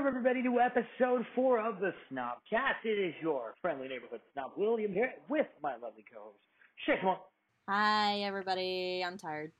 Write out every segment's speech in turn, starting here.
Welcome, everybody, to episode four of the Snobcast. It is your friendly neighborhood snob, William, here with my lovely co host, Shakemore. Hi, everybody. I'm tired.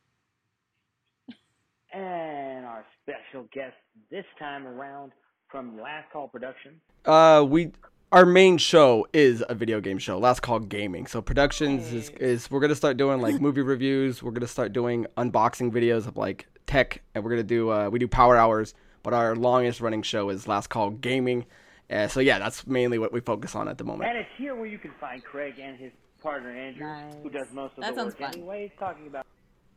And our special guest this time around from Last Call Productions. Uh, we our main show is a video game show. Last Call Gaming. So productions is, is we're gonna start doing like movie reviews. We're gonna start doing unboxing videos of like tech, and we're gonna do uh, we do power hours. But our longest running show is Last Call Gaming. Uh, so yeah, that's mainly what we focus on at the moment. And it's here where you can find Craig and his partner Andrew, who does most of That the sounds work fun. anyways, talking about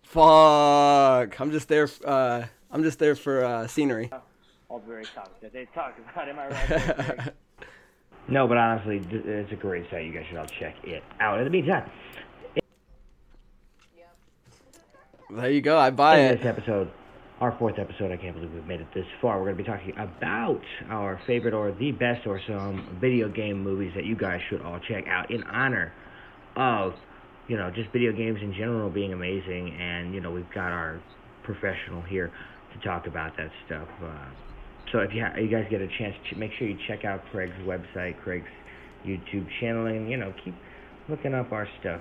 Fuck! I'm just there. Uh, I'm just there for uh, scenery. all the various topics that they talk about. Am I right? No, but honestly, it's a great site. You guys should all check it out. In the meantime, Yep. there you go. I buy in it. this episode, our fourth episode, I can't believe we've made it this far. We're going to be talking about our favorite or the best or some video game movies that you guys should all check out in honor of, you know, just video games in general being amazing. And, you know, we've got our professional here to talk about that stuff. Uh, so if you, ha- you guys get a chance, ch- make sure you check out Craig's website, Craig's YouTube channel, and, you know, keep looking up our stuff.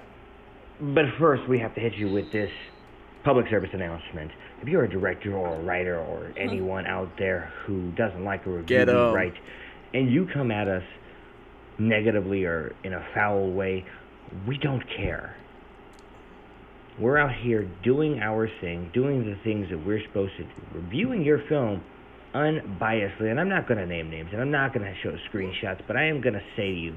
But first, we have to hit you with this public service announcement. If you're a director or a writer or anyone out there who doesn't like a review Get we 'em. write, and you come at us negatively or in a foul way, we don't care. We're out here doing our thing, doing the things that we're supposed to do, reviewing your film unbiasedly. And I'm not going to name names and I'm not going to show screenshots, but I am going to say to you,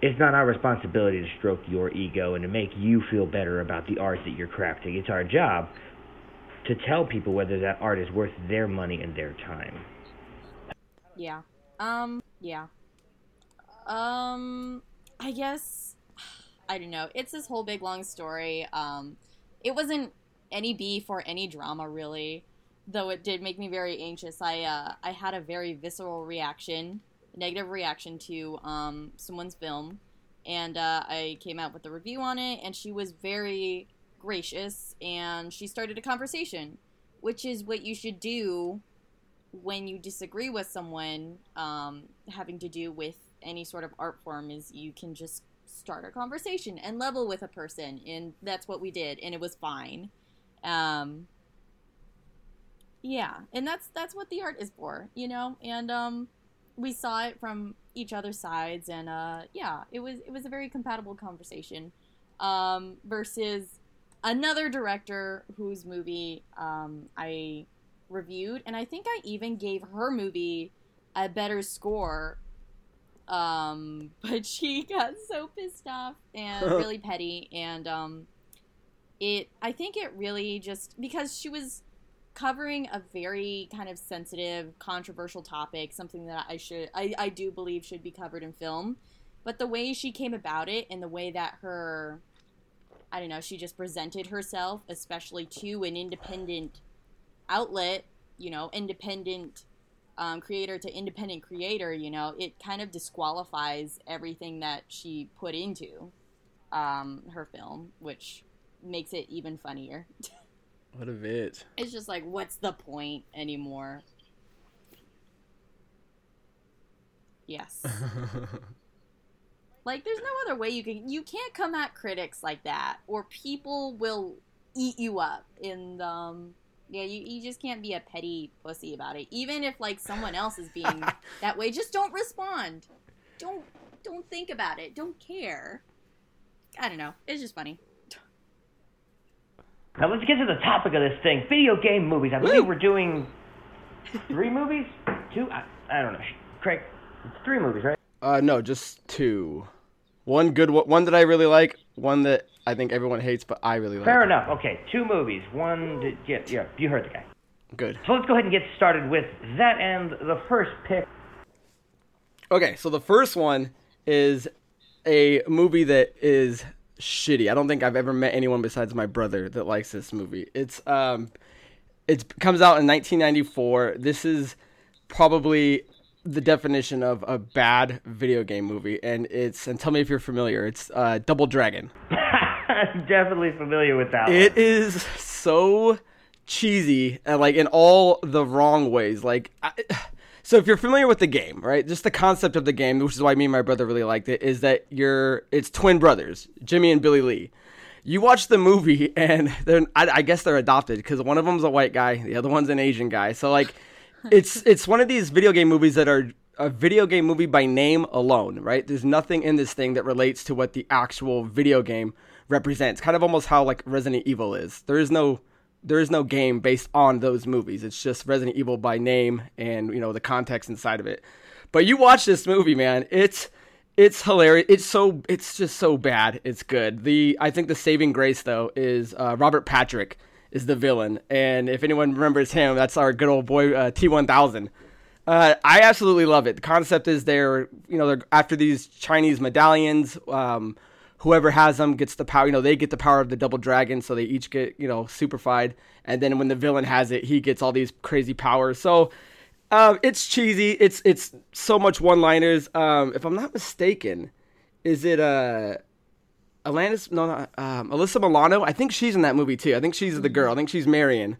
it's not our responsibility to stroke your ego and to make you feel better about the art that you're crafting. It's our job to tell people whether that art is worth their money and their time. Yeah. Um, yeah. Um, I guess, I don't know. It's this whole big long story. Um, it wasn't any beef or any drama, really, though it did make me very anxious. I, uh, I had a very visceral reaction, negative reaction to, um, someone's film, and, uh, I came out with a review on it, and she was very gracious, and she started a conversation, which is what you should do when you disagree with someone um, having to do with any sort of art form is you can just start a conversation and level with a person and that's what we did and it was fine. Um, yeah and that's that's what the art is for you know and um, we saw it from each other's sides and uh, yeah it was it was a very compatible conversation um, versus another director whose movie um, i reviewed, and I think I even gave her movie a better score. Um, but she got so pissed off and really petty, and um, it. I think it really just because she was covering a very kind of sensitive, controversial topic, something that I should, I, I do believe should be covered in film. But the way she came about it and the way that her, I don't know, she just presented herself, especially to an independent outlet, you know, independent um, creator to independent creator, you know, it kind of disqualifies everything that she put into um, her film, which makes it even funnier. What a bitch. it's just like, what's the point anymore? Yes. like, there's no other way you can. You can't come at critics like that, or people will eat you up. In um, yeah, you, you just can't be a petty pussy about it. Even if like someone else is being that way, just don't respond. Don't don't think about it. Don't care. I don't know. It's just funny. Now let's get to the topic of this thing: video game movies. I believe we're doing three movies, two. I, I don't know, Craig. It's three movies, right? Uh, no, just two. One good one, one that I really like. One that I think everyone hates, but I really like. Fair enough. Okay, two movies. One. Did, yeah, yeah. You heard the guy. Good. So let's go ahead and get started with that. And the first pick. Okay, so the first one is a movie that is shitty. I don't think I've ever met anyone besides my brother that likes this movie. It's um, it comes out in 1994. This is probably the definition of a bad video game movie, and it's and tell me if you're familiar. It's uh, Double Dragon. I'm definitely familiar with that. It one. is so cheesy and like in all the wrong ways. Like, I, So if you're familiar with the game, right? Just the concept of the game, which is why me and my brother really liked it, is that you're it's twin brothers, Jimmy and Billy Lee. You watch the movie, and they're I, I guess they're adopted because one of them's a white guy, the other one's an Asian guy. So like, it's it's one of these video game movies that are a video game movie by name alone, right? There's nothing in this thing that relates to what the actual video game represents. Kind of almost how like Resident Evil is. There is no there is no game based on those movies. It's just Resident Evil by name and you know the context inside of it. But you watch this movie, man. It's it's hilarious. It's so it's just so bad. It's good. The I think the saving grace though is uh, Robert Patrick is the villain, and if anyone remembers him, that's our good old boy uh, T one thousand. Uh, I absolutely love it. The concept is they're, you know, they're after these Chinese medallions. Um, whoever has them gets the power. You know, they get the power of the double dragon, so they each get, you know, superfied. And then when the villain has it, he gets all these crazy powers. So uh, it's cheesy. It's it's so much one-liners. Um, if I'm not mistaken, is it uh, Alanis? No, not, um, Alyssa Milano. I think she's in that movie too. I think she's the girl. I think she's Marion.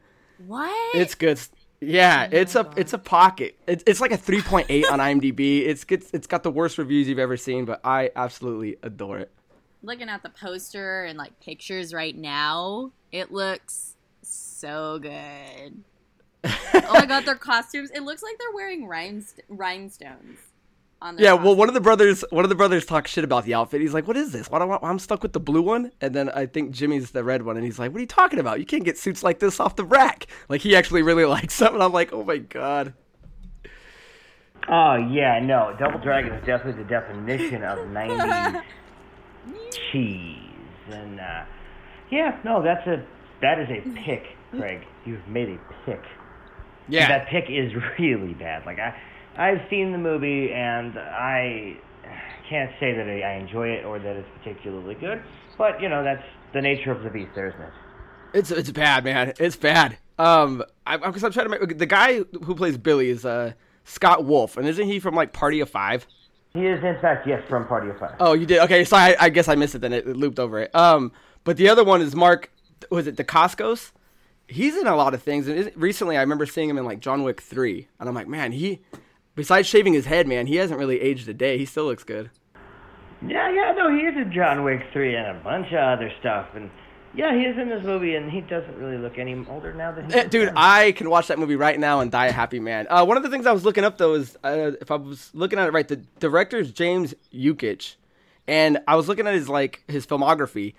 What? It's good. Yeah, Oh it's a it's a pocket. It's, it's like a 3.8 on IMDb. It's it's it's got the worst reviews you've ever seen, but I absolutely adore it. looking at the poster and like pictures right now. It looks so good. oh my god, their costumes! It looks like they're wearing rhinest- rhinestones. On their Yeah, well, one of the brothers one of the brothers talks shit about the outfit. He's like, "What is this? Why do I, I'm stuck with the blue one?" And then I think Jimmy's the red one, and he's like, "What are you talking about? You can't get suits like this off the rack." Like he actually really likes them, and I'm like, "Oh my god." Oh yeah, no. Double Dragon is definitely the definition of '90s cheese, and uh, yeah, no, that's a that is a pick, Craig. You've made a pick. Yeah, that pick is really bad. Like I, I've seen the movie and I can't say that I enjoy it or that it's particularly good. But you know that's the nature of the beast, there, isn't it? It's it's bad, man. It's bad. Um, I, because I'm trying to make the guy who plays Billy is uh Scott Wolf, and isn't he from like Party of Five? He is in fact yes from Party of Five. Oh, you did. Okay, so I, I guess I missed it. Then it, it looped over it. Um, but the other one is Mark. Was it the Dacascos? He's in a lot of things, and recently I remember seeing him in like John Wick Three, and I'm like, man, he. Besides shaving his head, man, he hasn't really aged a day. He still looks good. Yeah, yeah, no, he is in John Wick three and a bunch of other stuff, and yeah, he is in this movie, and he doesn't really look any older now than he Eh, Dude. I can watch that movie right now and die a happy man. Uh, one of the things I was looking up though is uh, if I was looking at it right, the director is James Yukich, and I was looking at his like his filmography.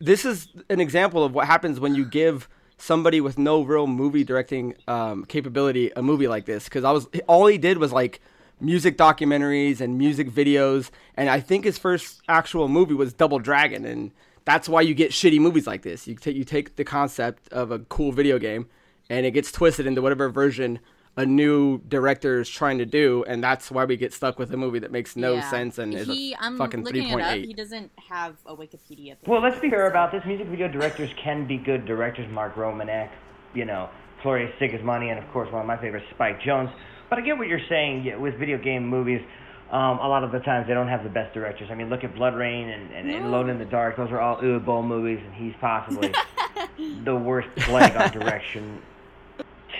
This is an example of what happens when you give somebody with no real movie directing um, capability a movie like this. Because I was all he did was like music documentaries and music videos, and I think his first actual movie was Double Dragon, and that's why you get shitty movies like this. You take you take the concept of a cool video game, and it gets twisted into whatever version a new director is trying to do, and that's why we get stuck with a movie that makes no Yeah. sense and is he, a I'm fucking looking three it point up. eight. He doesn't have a Wikipedia. Page. Well, let's be fair about this. Music video directors can be good directors. Mark Romanek, you know, Floria Sigismondi, and of course one of my favorites, Spike Jonze. But I get what you're saying yeah, with video game movies. Um, a lot of the times they don't have the best directors. I mean, look at BloodRayne and, and, and Alone in the Dark. Those are all Uwe Boll movies, and he's possibly the worst plague on direction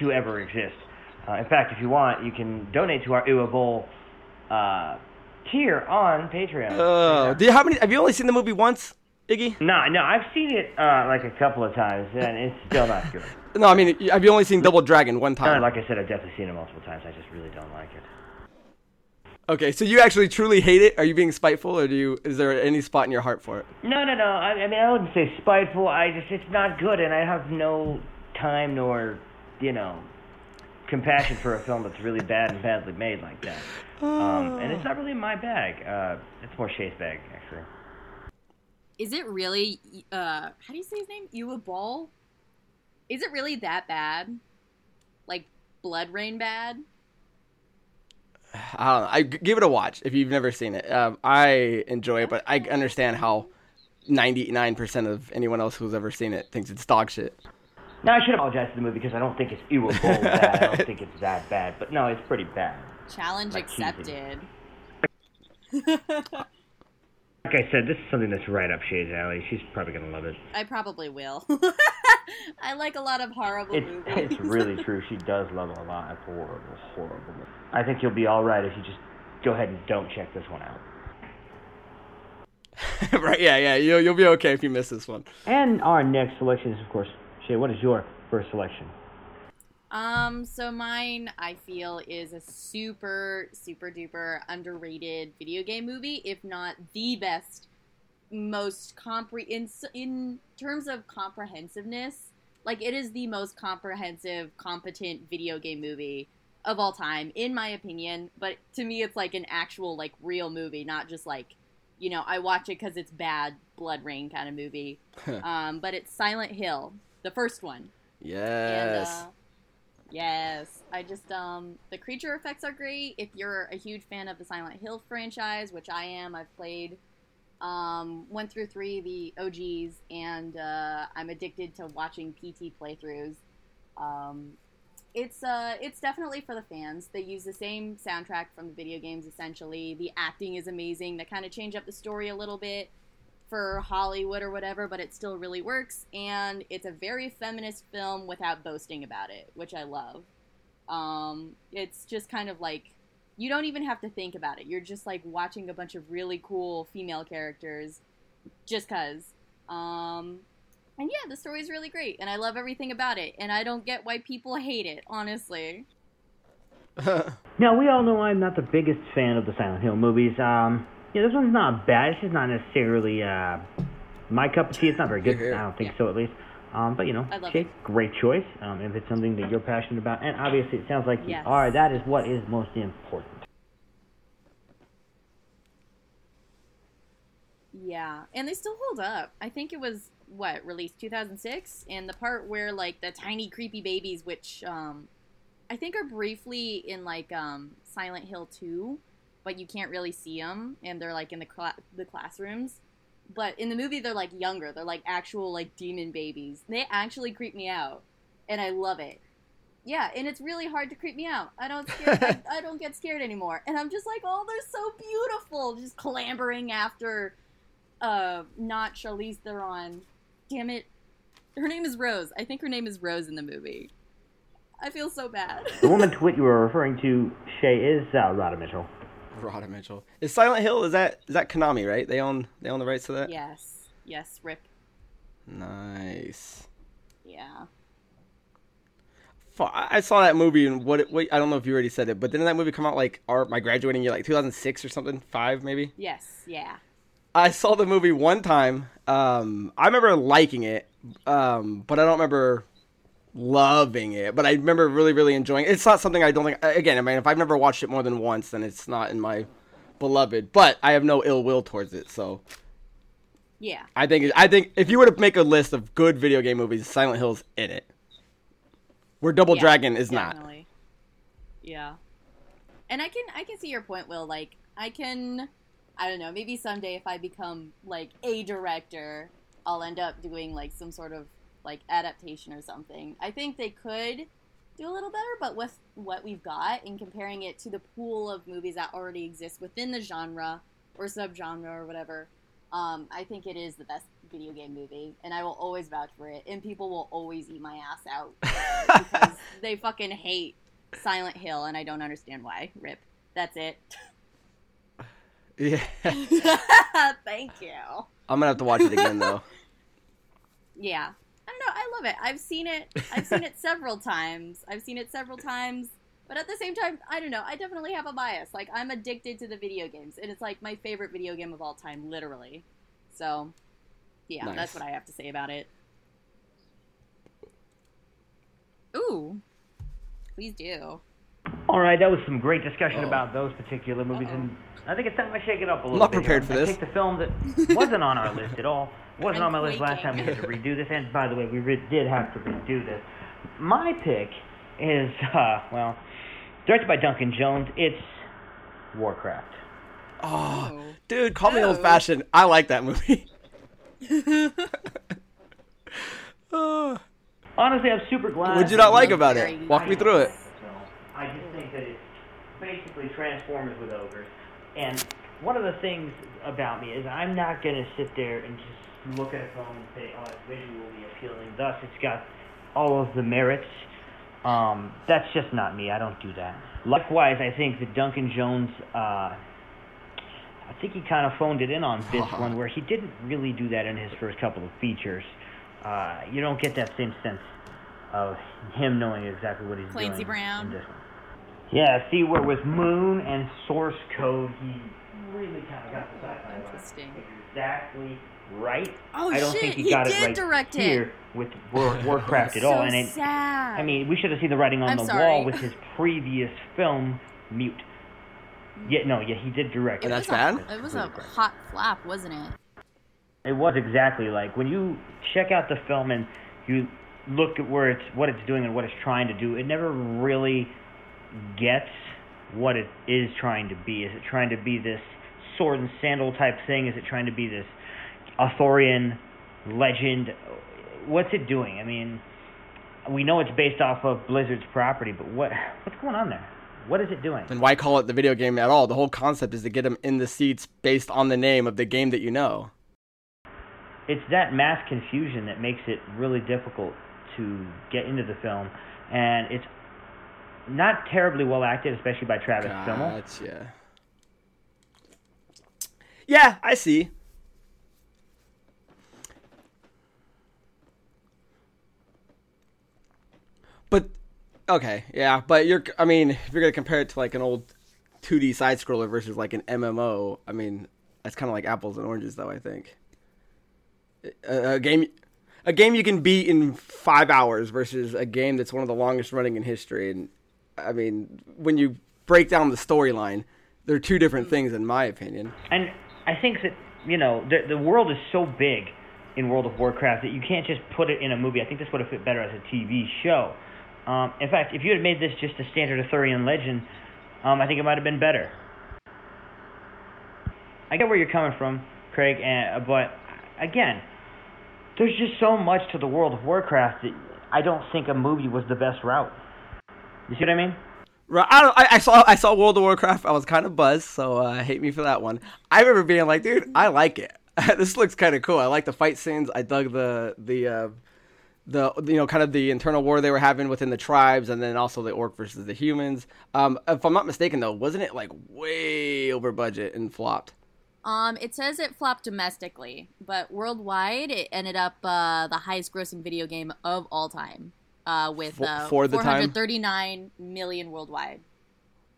to ever exist. Uh, in fact, if you want, you can donate to our Uwe Boll uh, tier on Patreon. Oh, do you how many? Have you only seen the movie once, Iggy? No, no, I've seen it uh, like a couple of times, and it's still not good. No, I mean, have you only seen Double Dragon one time? like I said, I've definitely seen it multiple times. I just really don't like it. Okay, so you actually truly hate it? Are you being spiteful, or do you? Is there any spot in your heart for it? No, no, no. I, I mean, I wouldn't say spiteful. I just, it's not good, and I have no time nor, you know, compassion for a film that's really bad and badly made like that. Um, and it's not really my bag. Uh, it's more Shay's bag, actually. Is it really? Uh, how do you say his name? Uwe Ball. Is it really that bad? Like BloodRayne bad? I don't know. I give it a watch if you've never seen it. Um, I enjoy it, but I understand how ninety nine percent of anyone else who's ever seen it thinks it's dog shit. Now, I should apologize to the movie because I don't think it's Uwe Boll bad. I don't think it's that bad. But no, it's pretty bad. Challenge Like accepted. Like I said, this is something that's right up Shay's alley. She's probably going to love it. I probably will. I like a lot of horrible It's movies. it's really true. She does love a lot of horrible, horrible. movies. I think you'll be all right if you just go ahead and don't check this one out. right? Yeah, yeah. You'll you'll be okay if you miss this one. And our next selection is, of course, Shay. What is your first selection? Um, so mine, I feel, is a super, super duper underrated video game movie, if not the best, most compre in in terms of comprehensiveness. Like it is the most comprehensive, competent video game movie of all time, in my opinion. But to me, it's like an actual, like, real movie, not just like, you know, I watch it because it's bad, BloodRayne kind of movie. um, but it's Silent Hill, the first one. And, Yes. uh, yes, I just um the creature effects are great. If you're a huge fan of the Silent Hill franchise, which I am, I've played um one through three, the OGs, and uh, I'm addicted to watching PT playthroughs. Um, it's uh it's definitely for the fans. They use the same soundtrack from the video games essentially. The acting is amazing. They kind of change up the story a little bit for Hollywood or whatever, but it still really works. And it's a very feminist film without boasting about it, which I love. Um, it's just kind of like you don't even have to think about it. You're just like watching a bunch of really cool female characters just cuz. Um, and yeah, the story is really great, and I love everything about it. And I don't get why people hate it, honestly. Now, we all know I'm not the biggest fan of the Silent Hill movies. Um, yeah, this one's not bad. It's just not necessarily uh, my cup of tea. It's not very good. Here, here. I don't think so, at least. Um, but you know, I love Shay, it. great choice. Um, if it's something that you're passionate about, and obviously it sounds like you are, that is what is most important. Yeah, and they still hold up. I think it was what released 2006, and the part where like the tiny creepy babies, which um, I think are briefly in like um, Silent Hill 2, but you can't really see them, and they're like in the cla- the classrooms. But in the movie, they're like younger. They're like actual like demon babies. They actually creep me out, and I love it. Yeah, and it's really hard to creep me out. I don't scare, I, I don't get scared anymore, and I'm just like, oh, they're so beautiful, just clambering after uh not Charlize Theron. Damn it. Her name is Rose. I think her name is Rose in the movie. I feel so bad. The woman to what you were referring to, Shay, is uh, Radha Mitchell. Radha Mitchell. Is Silent Hill? Is that is that Konami? Right? They own they own the rights to that. yes. Yes, Rip. Nice. Yeah. I I saw that movie and what, it, what I don't know if you already said it, but didn't that movie come out like our my graduating year, like 2006 or something, five maybe? Yes, yeah. I saw the movie one time. Um, I remember liking it, um, but I don't remember loving it. But I remember really, really enjoying it. It's not something I don't think. Again, I mean, if I've never watched it more than once, then it's not in my beloved. But I have no ill will towards it, so Yeah. I think I think if you were to make a list of good video game movies, Silent Hill's in it. Where Double Yeah, Dragon is not. definitely. Yeah. And I can I can see your point, Will. Like I can I don't know, maybe someday if I become like a director, I'll end up doing like some sort of like adaptation or something. I think they could do a little better, but with what we've got and comparing it to the pool of movies that already exist within the genre or subgenre or whatever, um, I think it is the best video game movie, and I will always vouch for it. And people will always eat my ass out because they fucking hate Silent Hill, and I don't understand why. Rip. That's it. Yeah, Thank you. I'm gonna have to watch it again though. Yeah. I don't know. I love it. I've seen it. I've seen it several times. I've seen it several times. But at the same time, I don't know. I definitely have a bias. Like I'm addicted to the video games, and it's like my favorite video game of all time, literally. So, yeah, Nice. that's what I have to say about it. Ooh, please do. All right, that was some great discussion Uh-oh. about those particular movies, Uh-oh. and I think it's time I shake it up a little bit. not bit. prepared here. for I this. picked a film that wasn't on our list at all. Wasn't I'm on my list last time we had to redo this, and by the way, we re- did have to redo this. My pick is, uh, well, directed by Duncan Jones. It's Warcraft. Oh, Oh. dude, call me Oh. old fashioned. I like that movie. Oh. Honestly, I'm super glad. What'd you not like about it? Walk me through it. So, I just think that it's basically Transformers with ogres. And one of the things about me is I'm not going to sit there and just look at a film and say, oh, it's visually appealing. Thus, it's got all of the merits. Um, that's just not me. I don't do that. Likewise, I think that Duncan Jones, uh, I think he kind of phoned it in on this one, where he didn't really do that in his first couple of features. Uh, you don't get that same sense of him knowing exactly what he's Clancy doing Brown. in this one. Yeah, see, where with Moon and Source Code, he really kind of got the sci-fi Interesting. exactly right. Oh, I don't shit, think he, he got did it right direct it. here with War, Warcraft at so all. And it, sad. I mean, we should have seen the writing on I'm the sorry. wall with his previous film, Mute. Yeah, no, yeah, he did direct And it. that's it a- bad? It was a hot flap, wasn't it? It was exactly like when you check out the film and you look at where it's what it's doing and what it's trying to do. It never really gets what it is trying to be. Is it trying to be this sword and sandal type thing? Is it trying to be this Arthurian legend? What's it doing? I mean, we know it's based off of Blizzard's property, but what what's going on there? What is it doing? Then why call it the video game at all? The whole concept is to get them in the seats based on the name of the game that you know. it's that mass confusion that makes it really difficult to get into the film, and it's not terribly well acted, especially by Travis Fimmel. Gotcha. Yeah, I see. But okay, yeah, but you're I mean, if you're going to compare it to like an old 2D side scroller versus like an MMO, I mean, that's kind of like apples and oranges though, I think. A, a game a game you can beat in 5 hours versus a game that's one of the longest running in history and I mean, when you break down the storyline, they're two different things in my opinion. And I think that you know the the world is so big in World of Warcraft that you can't just put it in a movie. I think this would have fit better as a TV show. Um, in fact, if you had made this just a standard Arthurian legend, um, I think it might have been better. I get where you're coming from, Craig, and, but again, there's just so much to the World of Warcraft that I don't think a movie was the best route. You see what I mean? Right, I, don't, I, I saw I saw World of Warcraft. I was kind of buzzed, so uh, hate me for that one. I remember being like, dude, I like it. this looks kind of cool. I like the fight scenes. I dug the the uh, the you know kind of the internal war they were having within the tribes, and then also the orc versus the humans. Um, if I'm not mistaken, though, wasn't it like way over budget and flopped? Um, it says it flopped domestically, but worldwide it ended up uh, the highest grossing video game of all time, uh, with uh, for the time? 439 million worldwide.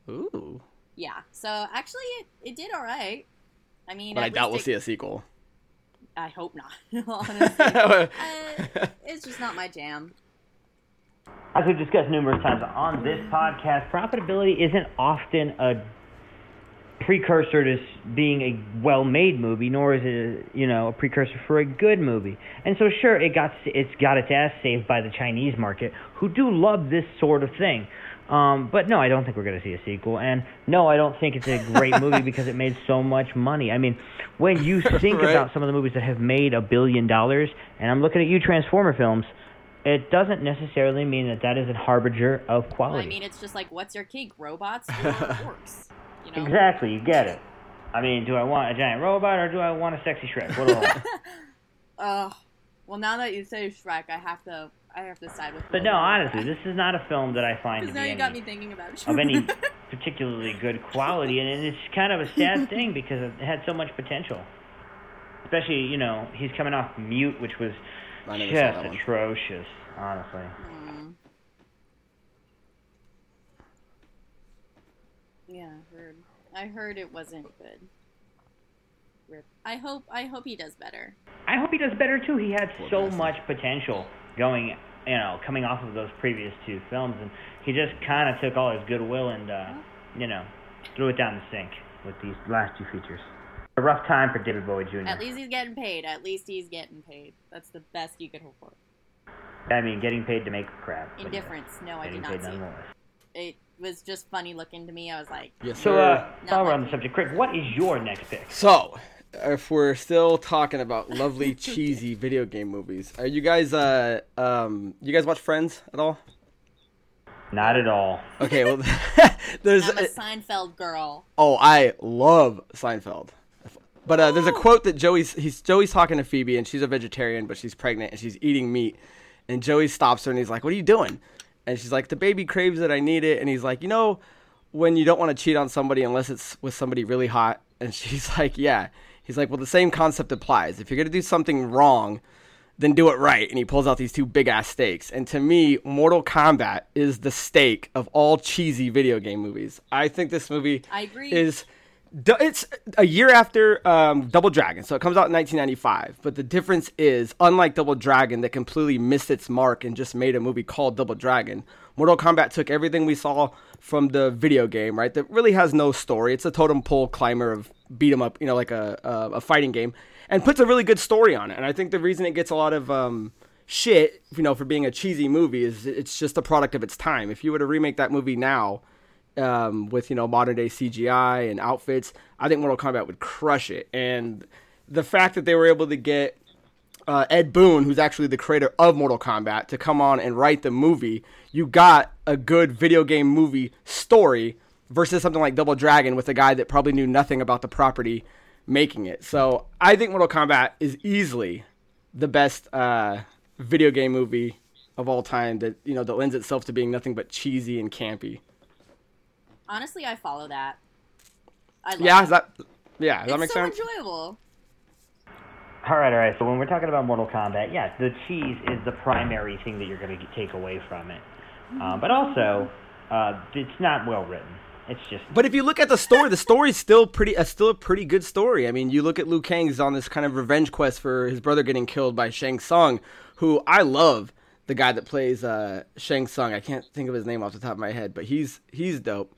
Ooh, Yeah, so actually it, it did all right. I mean, but I doubt we'll least see a sequel. I hope not. Honestly, uh, it's just not my jam. As we've discussed numerous times on this podcast, profitability isn't often a precursor to being a well-made movie, nor is it, you know, a precursor for a good movie. And so, sure, it got it's got its ass saved by the Chinese market, who do love this sort of thing. Um, but no, I don't think we're going to see a sequel. And no, I don't think it's a great movie because it made so much money. I mean, when you think Right. about some of the movies that have made a billion dollars, and I'm looking at you, Transformer films, it doesn't necessarily mean that that is a harbinger of Well, quality. I mean, it's just like, what's your cake, robots or orcs? You know? Exactly, you get it. I mean, do I want a giant robot or do I want a sexy Shrek? What do I want? Ugh. well, now that you say Shrek, I have to, I have to side with. but no, honestly, this is not a film that I find to be now you any, got me thinking about Shrek. of any particularly good quality, and it's kind of a sad thing because it had so much potential. Especially, you know, he's coming off Mute, which was I never just saw that one. atrocious, honestly. Mm. Yeah, I heard. I heard it wasn't good. Rip. I hope. I hope he does better. I hope he does better too. He had Poor so bastard. much potential going, you know, coming off of those previous two films, and he just kind of took all his goodwill and, uh, you know, threw it down the sink with these last two features. A rough time for David Bowie Jr. At least he's getting paid. At least he's getting paid. That's the best you could hope for. I mean, getting paid to make crap. but Indifference. No, I Getting did paid not see. nonetheless. It was just funny looking to me. I was like, Yes, So, sir. uh, while we're on the subject, Craig, what is your next pick? So, if we're still talking about lovely cheesy video game movies, are you guys uh um you guys watch Friends at all? Not at all. Okay, well there's I'm a Seinfeld girl. oh I love Seinfeld. But uh, there's a quote that Joey's he's Joey's talking to Phoebe and she's a vegetarian but she's pregnant and she's eating meat and Joey stops her and he's like, "What are you doing?" And she's like, "The baby craves it. I need it." And he's like, "You know, when you don't want to cheat on somebody unless it's with somebody really hot." And she's like, "Yeah." He's like, "Well, the same concept applies. If you're gonna do something wrong." Then do it right, and he pulls out these two big ass steaks. And to me, Mortal Kombat is the steak of all cheesy video game movies. I think this movie I agree. is It's a year after um, Double Dragon, so it comes out in 1995. But the difference is, unlike Double Dragon, that completely missed its mark and just made a movie called Double Dragon, Mortal Kombat took everything we saw from the video game, right? That really has no story. It's a totem pole climber of beat 'em up, you know, like a, a a fighting game, and puts a really good story on it. And I think the reason it gets a lot of um, shit, you know, for being a cheesy movie is it's just a product of its time. If you were to remake that movie now um, with you know modern day CGI and outfits, I think Mortal Kombat would crush it. And the fact that they were able to get uh, Ed Boon, who's actually the creator of Mortal Kombat, to come on and write the movie, you got a good video game movie story versus something like Double Dragon with a guy that probably knew nothing about the property making it. So I think Mortal Kombat is easily the best uh, video game movie of all time that you know that lends itself to being nothing but cheesy and campy. Honestly, I follow that. I love Yeah, it. is that yeah, does that it's make so sense? enjoyable. All right, all right. So when we're talking about Mortal Kombat, yes, the cheese is the primary thing that you're going to take away from it. Uh, but also, uh, it's not well written. It's just But if you look at the story, the story's still pretty, uh, still a pretty good story. I mean, you look at Liu Kang's on this kind of revenge quest for his brother getting killed by Shang Tsung, who I love. The guy that plays uh, Shang Tsung, I can't think of his name off the top of my head, but he's he's dope.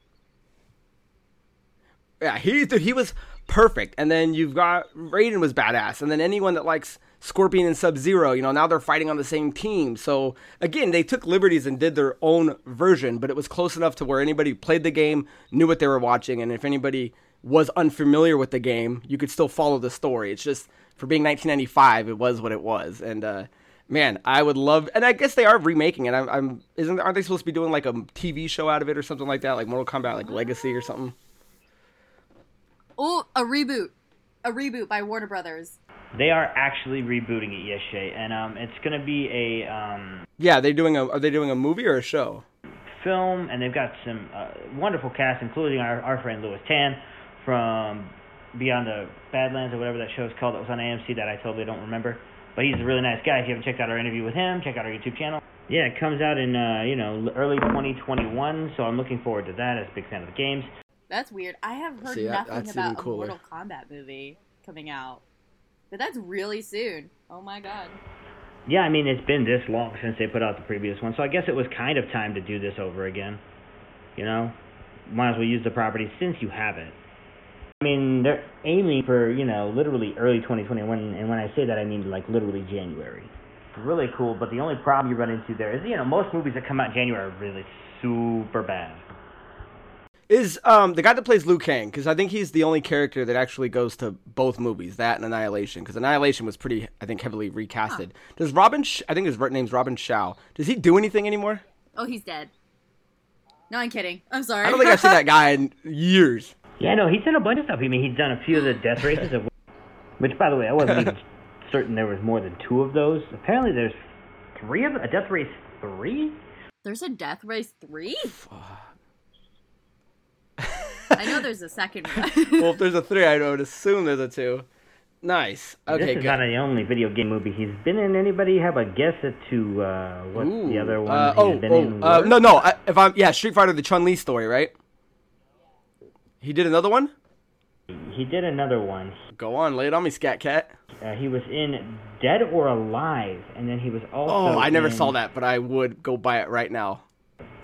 Yeah, he he was perfect. And then you've got Raiden was badass, and then anyone that likes Scorpion and Sub Zero, you know, now they're fighting on the same team. So again, they took liberties and did their own version, but it was close enough to where anybody who played the game knew what they were watching, and if anybody was unfamiliar with the game, you could still follow the story. It's just for being 1995, it was what it was, and uh, man, I would love. And I guess they are remaking it. I'm, I'm isn't aren't they supposed to be doing like a TV show out of it or something like that, like Mortal Kombat, like Legacy or something? Oh, a reboot. A reboot by Warner Brothers. they are actually rebooting it, yes, Shay, and um, it's going to be a um, Yeah, they're doing a are they doing a movie or a show? film, and they've got some uh, wonderful cast, including our, our friend Lewis Tan from Beyond the Badlands or whatever that show's called that was on AMC that I totally don't remember. But he's a really nice guy. If you haven't checked out our interview with him, check out our YouTube channel. Yeah, it comes out in uh, you know early 2021, so I'm looking forward to that. As a big fan of the games. That's weird. I have heard See, that- nothing that's about a. Mortal Kombat movie coming out. But that's really soon. Oh my god. Yeah, I mean it's been this long since they put out the previous one, so I guess it was kind of time to do this over again. You know, might as well use the property since you have it. I mean, they're aiming for you know literally early 2021, and when I say that, I mean like literally January. Really cool, but the only problem you run into there is you know most movies that come out in January are really super bad. Is um the guy that plays Liu Kang? Because I think he's the only character that actually goes to both movies, that and Annihilation. Because Annihilation was pretty, I think, heavily recasted. Does Robin? Sh- I think his name's Robin Shou. Does he do anything anymore? Oh, he's dead. No, I'm kidding. I'm sorry. I don't think I've seen that guy in years. Yeah, no, he's done a bunch of stuff. I mean, he's done a few of the death races, of, which, by the way, I wasn't even certain there was more than two of those. Apparently, there's three of them. A death race three. There's a Death Race 3? I know there's a second one. well, if there's a three, I would assume there's a two. Nice. Okay, this is good. not the only video game movie he's been in. Anybody have a guess as to uh, what the other one uh, he's oh, been oh, in? uh, no, no. I, if I'm yeah, Street Fighter, the Chun Li story, right? He did another one. He did another one. Go on, lay it on me, Scat Cat. Uh, he was in Dead or Alive, and then he was also. Oh, I never in- saw that, but I would go buy it right now.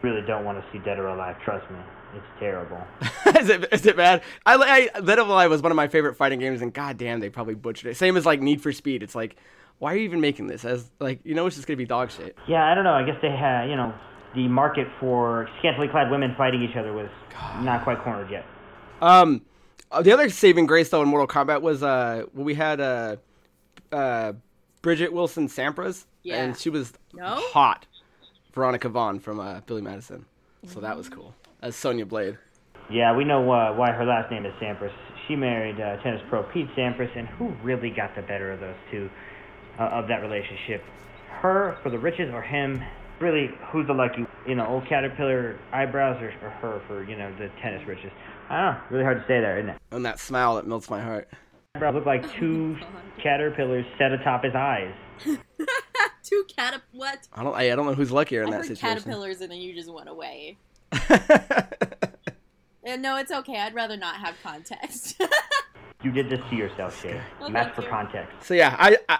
Really don't want to see Dead or Alive. Trust me, it's terrible. is it is it bad? I, I Dead or Alive was one of my favorite fighting games, and goddamn, they probably butchered it. Same as like Need for Speed. It's like, why are you even making this? As like, you know, it's just gonna be dog shit. Yeah, I don't know. I guess they had, you know, the market for scantily clad women fighting each other was not quite cornered yet. Um, uh, the other saving grace though in Mortal Kombat was uh we had uh uh Bridget Wilson Sampras, Yeah. and she was No? hot. Veronica Vaughn from uh, Billy Madison, so that was cool. As Sonya Blade. Yeah, we know uh, why her last name is Sampras. she married uh, tennis pro Pete Sampras, and who really got the better of those two uh, of that relationship? Her for the riches, or him? Really, who's the lucky? You know, old caterpillar eyebrows, or, or her for you know the tennis riches? I don't know. Really hard to say there, isn't it? And that smile that melts my heart. Eyebrows look like two caterpillars set atop his eyes. Two catap what? I don't. I, I don't know who's luckier in I that heard situation. caterpillars and then you just went away. And no, it's okay. I'd rather not have context. You did this to yourself, Shay. Oh, You thank asked for you. context. so yeah, I, I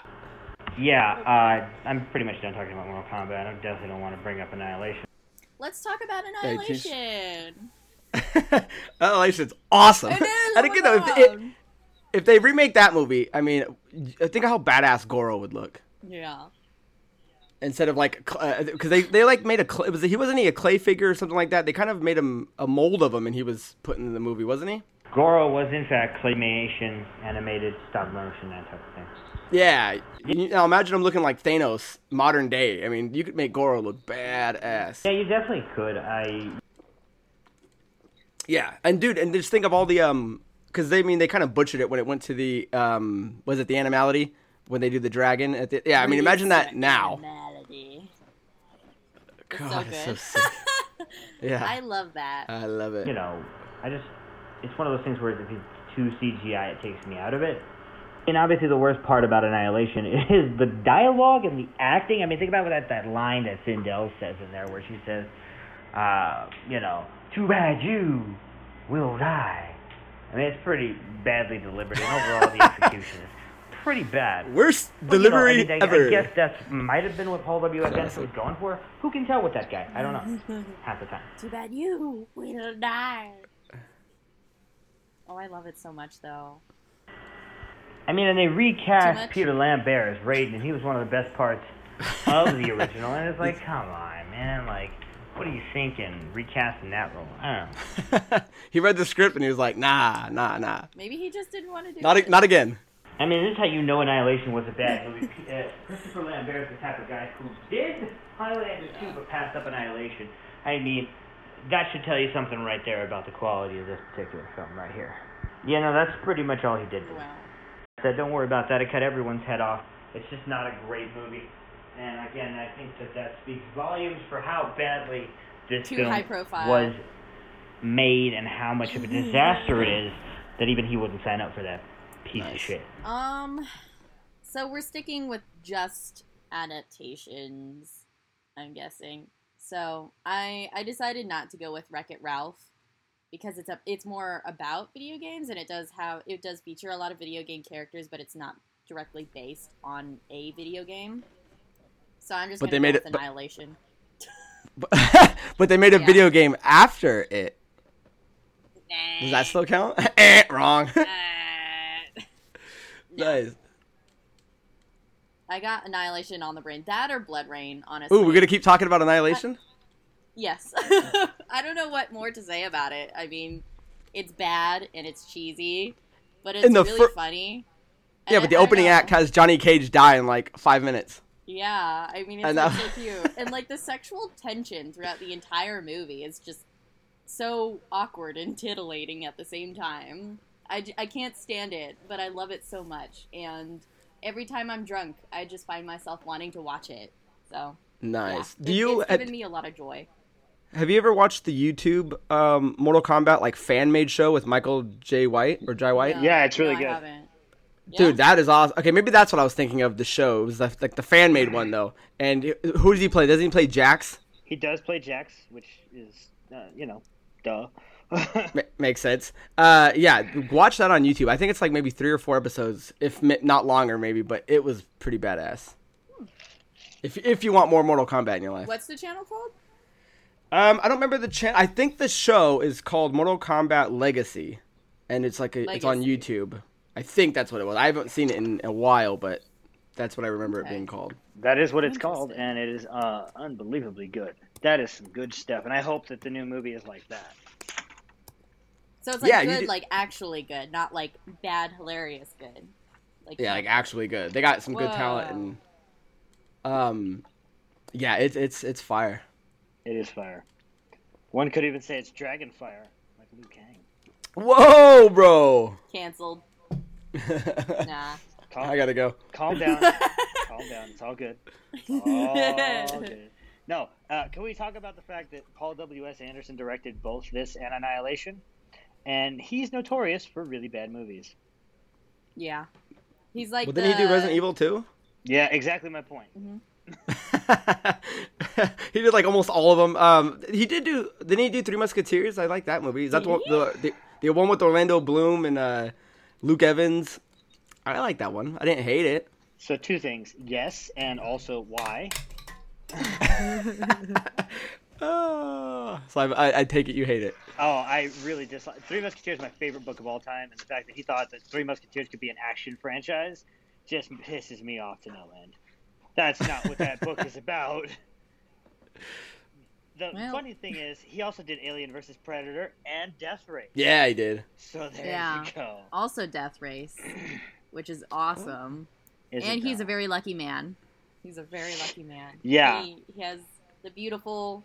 Yeah, uh, I'm pretty much done talking about Mortal Kombat. I definitely don't want to bring up Annihilation. Let's talk about Hey, Annihilation. Annihilation's awesome. It is. and oh my though, if, it, God. if they remake that movie, I mean, think of how badass Goro would look. yeah. Instead of like, because they, they like made a cl- was he wasn't he a clay figure or something like that? They kind of made him a mold of him, and he was put in the movie, wasn't he? Goro was in fact claymation, animated, stop motion, that type of thing. Yeah. You, now imagine him looking like Thanos, modern day. I mean, you could make Goro look badass. Yeah, you definitely could. I Yeah, and dude, and just think of all the um, because they I mean they kind of butchered it when it went to the um, was it the animality when they do the dragon at the yeah. I mean, imagine that now. Melody. so God, it's so good. sick. Yeah, I love that. I love it. you know, I just it's one of those things where if it's too CGI, it takes me out of it. And obviously, the worst part about Annihilation is the dialogue and the acting. I mean, think about what that that line that Sindel says in there, where she says, uh, you know, too bad you will die. I mean, it's pretty badly delivered, and overall, the execution is pretty bad. Worst But, you know, delivery I, mean, I, ever. I guess that might have been what Paul W. S. Anderson was going for. Who can tell with that guy? I don't know. Half the time. Too bad you will die. Oh, I love it so much, though. I mean, and they recast? Peter Lambert as Raiden, and he was one of the best parts of the original. And it's like, come on, man! Like, what are you thinking? Recasting that role? I don't know. he read the script and he was like, nah, nah, nah, Maybe he just didn't want to do not it. a- not again. I mean, this is how you know Annihilation was a bad movie. Uh, Christopher Lambert is the type of guy who did Highlander 2 but passed up Annihilation. I mean, that should tell you something right there about the quality of this particular film right here. Yeah, no, that's pretty much all he did. Wow. said, don't worry about that. It cut everyone's head off. It's just not a great movie. And again, I think that that speaks volumes for how badly this Too film high profile. was made and how much of a disaster it is that even he wouldn't sign up for that piece of shit. Um, so we're sticking with just adaptations, I'm guessing. So I I decided not to go with Wreck It Ralph because it's a it's more about video games and it does have it does feature a lot of video game characters, but it's not directly based on a video game. So I'm just But they go made with it- Annihilation. But, but they made a Yeah. video game after it. Does that still count? eh, wrong. Uh, nice. I got Annihilation on the brain. That or BloodRayne, honestly. Ooh, we're gonna keep talking about Annihilation. Yes. I don't know what more to say about it. I mean, it's bad and it's cheesy, but it's really fir- funny. Yeah, And but the I opening know. act has Johnny Cage die in like five minutes. Yeah, I mean, I it's like, so cute. and like the sexual tension throughout the entire movie is just so awkward and titillating at the same time. I, j- I can't stand it, but I love it so much. And every time I'm drunk, I just find myself wanting to watch it. So, yeah. Nice. Do It- you It's have, given me a lot of joy. have you ever watched the YouTube um, Mortal Kombat like fan made show with Michael J White or Jai White? No, Yeah, it's really no, good. I haven't. Yeah? Dude, that is awesome. Okay, maybe that's what I was thinking of. The show it was the, like the fan made one though. And who does he play? Doesn't he play Jax? He does play Jax, which is, uh, you know, duh. Ma- makes sense. Uh, yeah, watch that on YouTube. I think it's like maybe three or four episodes, if not longer, maybe. But it was pretty badass. If if you want more Mortal Kombat in your life, What's the channel called? um, I don't remember the channel. I think the show is called Mortal Kombat Legacy, and it's like a, it's on YouTube. I think that's what it was. I haven't seen it in a while, but that's what I remember it being called. that is what it's called, and it is uh, unbelievably good. That is some good stuff, and I hope that the new movie is like that. So it's like Yeah, good, did- like actually good, not like bad, hilarious good. Like Yeah, like actually good. They got some good talent and um, yeah, it's it's it's fire. It is fire. One could even say it's Dragon Fire, like Liu Kang. Whoa, bro. Canceled. I Nah. Calm, gotta go. calm down. calm down. It's all good. All good. No, uh, can we talk about the fact that Paul W. S. Anderson directed both this and Annihilation, and he's notorious for really bad movies. Yeah. He's like well, the... didn't he do Resident Evil too? Yeah, exactly my point. he did like almost all of them. Um, he did do. Didn't he do Three Musketeers? I like that movie. Is that the one, the, the the one with Orlando Bloom and uh, Luke Evans? I like that one. I didn't hate it. So two things: yes, and also why. Oh, so I, I, I take it you hate it. Oh, I really dislike Three Musketeers. is My favorite book of all time, and the fact that he thought that Three Musketeers could be an action franchise just pisses me off to no end. That's not what that book is about. The Well- funny thing is, he also did Alien versus Predator and Death Race. Yeah, he did. So there Yeah. you go. Also Death Race, which is awesome. Is it and he's though? a very lucky man. He's a very lucky man. Yeah. He, he has the beautiful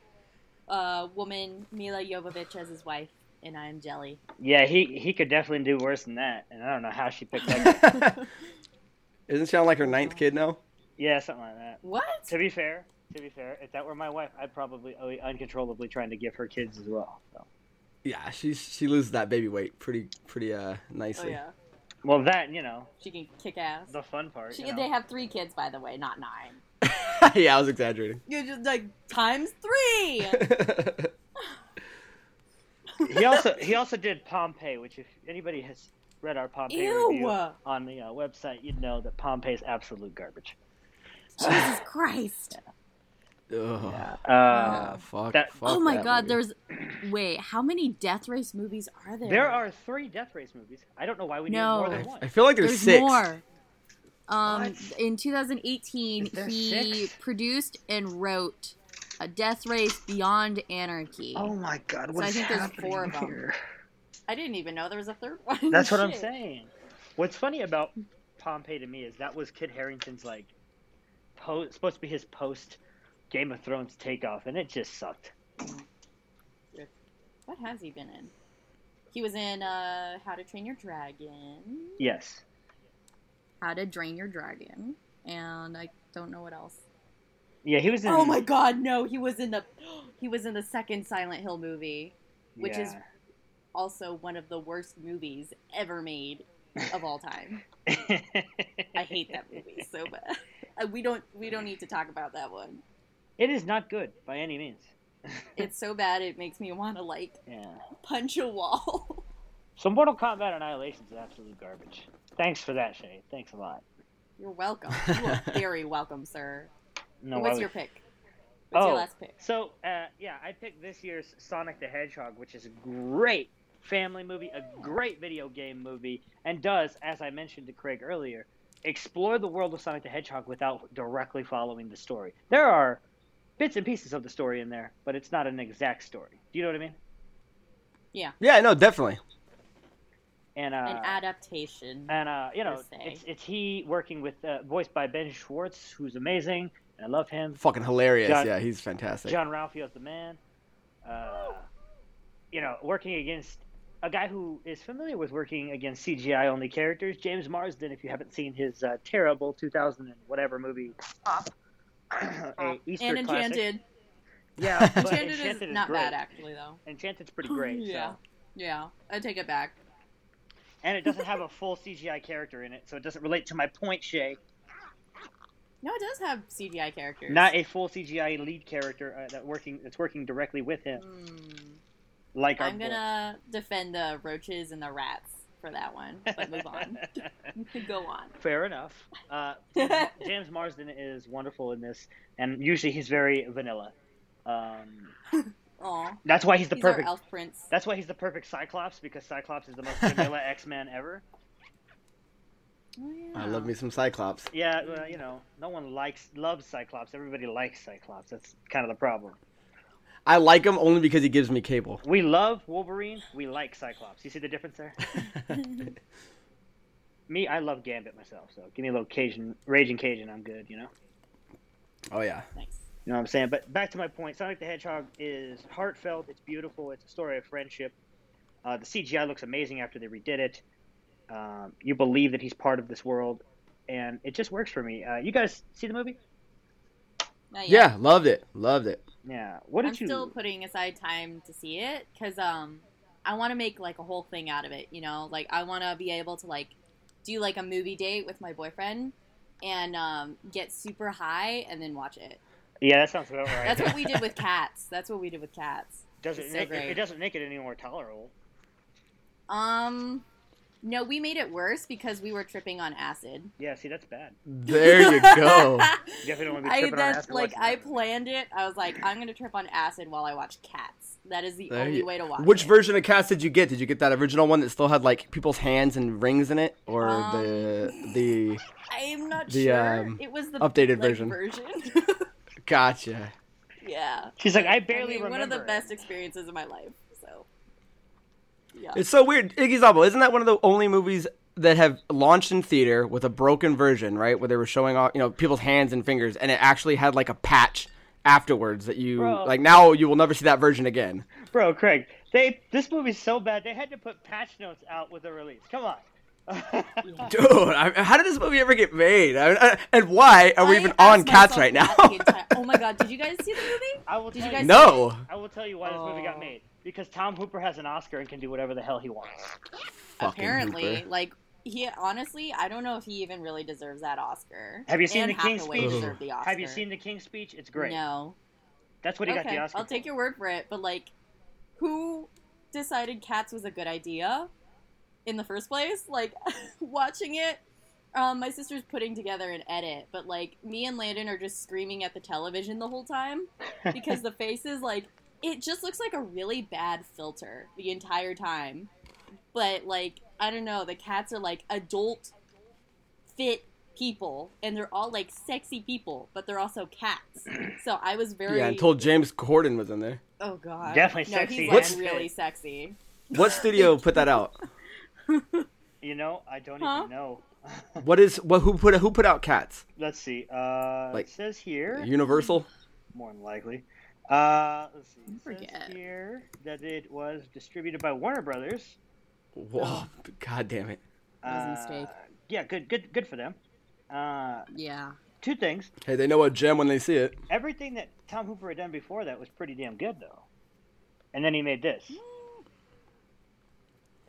uh, woman Milla Jovovich as his wife, and I'm jelly. yeah. He he could definitely do worse than that, and I don't know how she picked that. guy. Isn't she on like her ninth kid now? yeah, something like that. What? To be fair, to be fair, if that were my wife, I'd probably be uncontrollably trying to give her kids as well. So. Yeah, she's she loses that baby weight pretty pretty uh nicely. Oh nicely. yeah, Well, that you know, she can kick ass. the fun part. She, you know. They have three kids, by the way, not nine. yeah, I was exaggerating. You're just like times three. he also he also did Pompeii, which if anybody has read our Pompeii Ew. review on the uh, website, you'd know that Pompeii is absolute garbage. Jesus Christ! Ugh. Uh, Yeah, fuck, that- fuck oh my that God! movie. There's wait, how many Death Race movies are there? there are three Death Race movies. I don't know why we No. need more than one. I feel like there's, There's six. more. Um, What? in 2018, he six? produced and wrote a Death Race Beyond Anarchy. Oh my God! So What I think there's happening four of them. here? I didn't even know there was a third one. That's what I'm saying. What's funny about Pompeii to me is that was Kit Harington's like po- supposed to be his post Game of Thrones takeoff, and it just sucked. What has he been in? He was in uh, How to Train Your Dragon, Yes. How to Drain Your Dragon, and I don't know what else. Yeah, he was in. Oh my God, no! He was in the he was in the second Silent Hill movie, which is also one of the worst movies ever made of all time. I hate that movie so bad. Uh, We don't we don't need to talk about that one. It is not good by any means. It's so bad it makes me want to like yeah. punch a wall. So Mortal Kombat Annihilation is absolute garbage. Thanks for that, Shay. Thanks a lot. You're welcome. You are very welcome, sir. No, What's was- your pick? What's Oh. your last pick? So, uh, yeah, I picked this year's Sonic the Hedgehog, which is a great family movie, a great video game movie, and does, as I mentioned to Craig earlier, explore the world of Sonic the Hedgehog without directly following the story. There are bits and pieces of the story in there, but it's not an exact story. Do you know what I mean? Yeah. Yeah, no, definitely. And uh, An adaptation. and uh, you know, it's it's he working with uh, voiced by Ben Schwartz, who's amazing, and I love him. Fucking hilarious. John- yeah, he's fantastic. John Ralphio's the man. Uh, you know, working against a guy who is familiar with working against CGI only characters, James Marsden. If you haven't seen his uh, terrible 2000 and whatever movie, Up, a Easter and classic. Enchanted. Yeah, but Enchanted, Enchanted is not great. bad actually though. Enchanted's pretty great. yeah. So. Yeah. I take it back. And it doesn't have a full CGI character in it, so it doesn't relate to my point, Shay. No, it does have CGI characters. Not a full CGI lead character uh, that working that's working directly with him, Hmm. like our I'm gonna defend the roaches and the rats for that one, but move on. You could go on. Fair enough. Uh, James Marsden is wonderful in this, and usually he's very vanilla. Um, Aw. that's why he's the He's perfect. our elf prince. That's why he's the perfect Cyclops because Cyclops is the most vanilla X Man ever. Oh, yeah. I love me some Cyclops. Yeah, well, you know, no one likes loves Cyclops. Everybody likes Cyclops. That's kind of the problem. I like him only because he gives me cable. We love Wolverine. We like Cyclops. You see the difference there? Me, I love Gambit myself. So give me a little Cajun, raging Cajun. I'm good. You know. Oh yeah. Nice. You know what I'm saying? But back to my point, Sonic the Hedgehog is heartfelt. It's beautiful. It's a story of friendship. Uh, the CGI looks amazing after they redid it. Um, you believe that he's part of this world, and it just works for me. Uh, you guys see the movie? Yeah, loved it. Loved it. Yeah. What did I'm you? still putting aside time to see it because um, I want to make like a whole thing out of it. You know, like I want to be able to like do like a movie date with my boyfriend and um, get super high and then watch it. Yeah, that sounds about right. That's what we did with cats. That's what we did with cats. doesn't so make, it doesn't make it any more tolerable. Um, no, we made it worse because we were tripping on acid. Yeah, see, that's bad. There you go. You definitely don't want to be I tripping on acid like I whatsoever. planned it. I was like, I'm gonna trip on acid while I watch Cats. That is the There only you- way to watch Which it. version of Cats did you get? Did you get that original one that still had like people's hands and rings in it, or Um, the the? I'm not the, sure. um, it was the updated like, version? version. Gotcha. yeah. She's like, I I barely mean, remember. one of the it. best experiences of my life. So, yeah. It's so weird. Iggy Azalea, isn't that one of the only movies that have launched in theater with a broken version, right? Where they were showing off, you know, people's hands and fingers, and it actually had like a patch afterwards that you Bro. like. Now you will never see that version again. Bro, Craig, they this movie's so bad they had to put patch notes out with the release. Come on. Dude, I, how did this movie ever get made? I, I- and why are we I even on Cats right now? entire- oh my god! Did you guys see the movie? I will Did you guys no. I will tell you why this movie got Oh. made. Because Tom Hooper has an Oscar and can do whatever the hell he wants. Apparently, Hooper. like he honestly, I don't know if he even really deserves that Oscar. Have you seen And the King's Speech? the Oscar. Have you seen the King's Speech? It's great. No. That's what he got the Oscar. I'll take your word for it. But like, who decided Cats was a good idea in the first place? Like, watching it, um, my sister's putting together an edit, but like me and Landon are just screaming at the television the whole time because the faces, like, it just looks like a really bad filter the entire time. But like, I don't know, the cats are like adult, fit people, and they're all like sexy people, but they're also cats. So I was very Yeah, until James Corden was in there. Oh god. Definitely no, sexy He's like and really sexy. What studio put that out? You know, I don't Huh? even know. What is what? Who put who put out Cats? Let's see. Uh, Like, it says here, Universal. more than likely. Uh, let's see. It Forget. says here that it was distributed by Warner Brothers. Whoa! God damn it! That was a Uh, mistake. Yeah, good, good, good for them. Uh, Yeah. two things. Hey, they know a gem when they see it. Everything that Tom Hooper had done before that was pretty damn good, though. And then he made this.